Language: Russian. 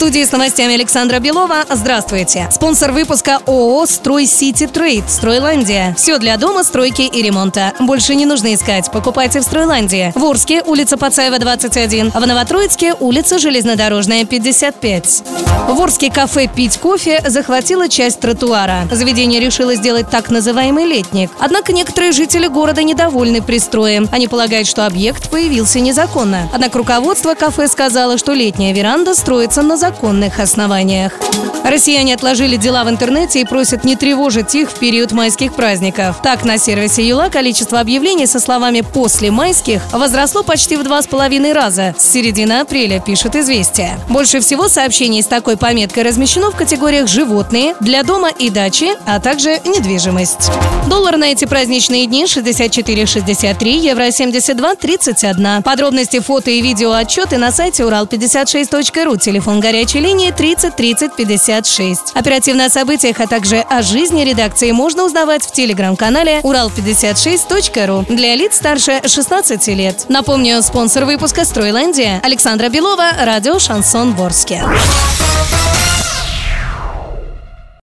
Студии с новостями Александра Белова. Здравствуйте. Спонсор выпуска ООО «Строй Сити Трейд» «Стройландия». Все для дома, стройки и ремонта. Больше не нужно искать. Покупайте в «Стройландии». В Орске, улица Пацаева, 21. В Новотроицке, улица Железнодорожная, 55. В Орске кафе «Пить кофе» захватило часть тротуара. Заведение решило сделать так называемый летник. Однако некоторые жители города недовольны пристроем. Они полагают, что объект появился незаконно. Однако руководство кафе сказало, что летняя веранда строится на законных основаниях. Россияне отложили дела в интернете и просят не тревожить их в период майских праздников. Так, на сервисе Юла количество объявлений со словами «после майских» возросло почти в два с половиной раза с середины апреля, пишет «Известия». Больше всего сообщений с такой пометкой размещено в категориях «животные», «для дома и дачи», а также «недвижимость». Доллар на эти праздничные дни 64,63, евро 72,31. Подробности, фото и видео отчеты на сайте урал56.ру, телефон горячей линии 30 30 56. Оперативно о событиях, а также о жизни редакции можно узнавать в телеграм-канале урал56.ру для лиц старше 16 лет. Напомню, спонсор выпуска «Стройландия» Александра Белова, радио «Шансон Ворске».